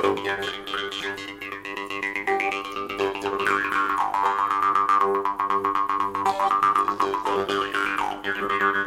Thank you.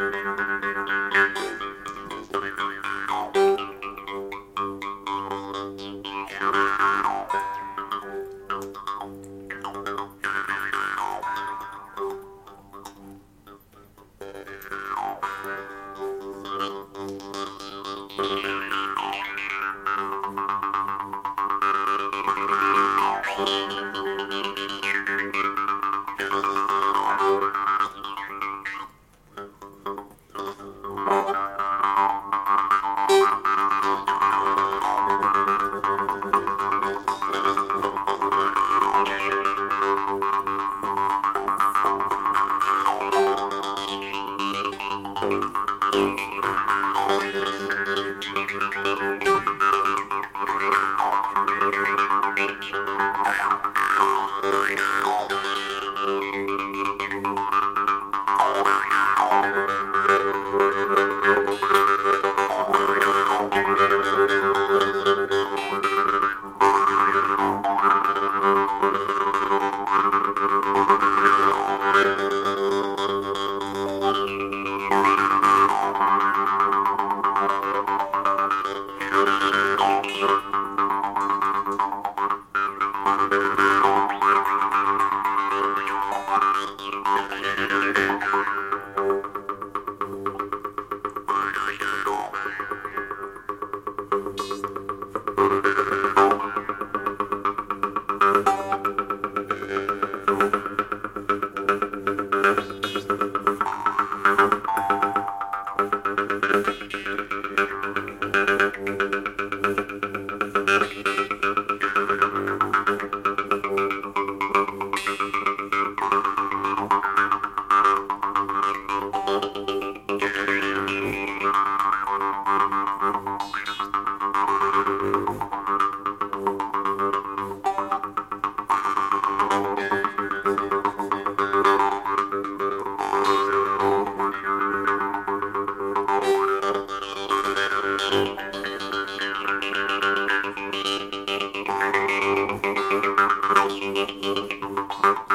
Oh, my God. Thank you. Thank you.